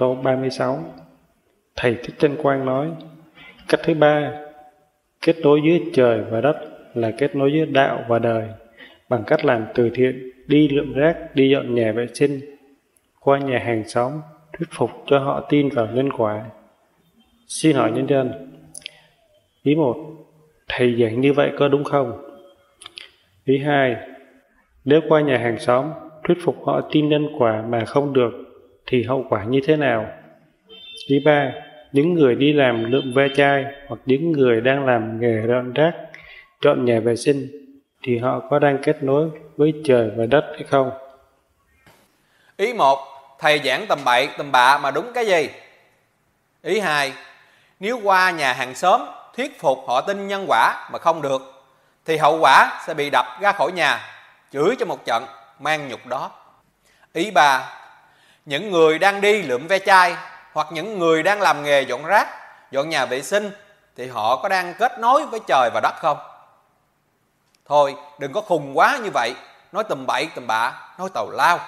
câu 36 Thầy Thích Chân Quang nói Cách thứ ba Kết nối giữa trời và đất là kết nối giữa đạo và đời bằng cách làm từ thiện, đi lượm rác, đi dọn nhà vệ sinh, qua nhà hàng xóm, thuyết phục cho họ tin vào nhân quả. Xin hỏi nhân dân, ý một, thầy giảng như vậy có đúng không? Ý hai, nếu qua nhà hàng xóm, thuyết phục họ tin nhân quả mà không được, thì hậu quả như thế nào? Ý ba, những người đi làm lượm ve chai hoặc những người đang làm nghề dọn rác, dọn nhà vệ sinh thì họ có đang kết nối với trời và đất hay không? Ý một, thầy giảng tầm bậy tầm bạ mà đúng cái gì? Ý hai, nếu qua nhà hàng xóm thuyết phục họ tin nhân quả mà không được thì hậu quả sẽ bị đập ra khỏi nhà, chửi cho một trận, mang nhục đó. Ý ba, những người đang đi lượm ve chai hoặc những người đang làm nghề dọn rác, dọn nhà vệ sinh thì họ có đang kết nối với trời và đất không? Thôi đừng có khùng quá như vậy Nói tầm bậy tầm bạ Nói tàu lao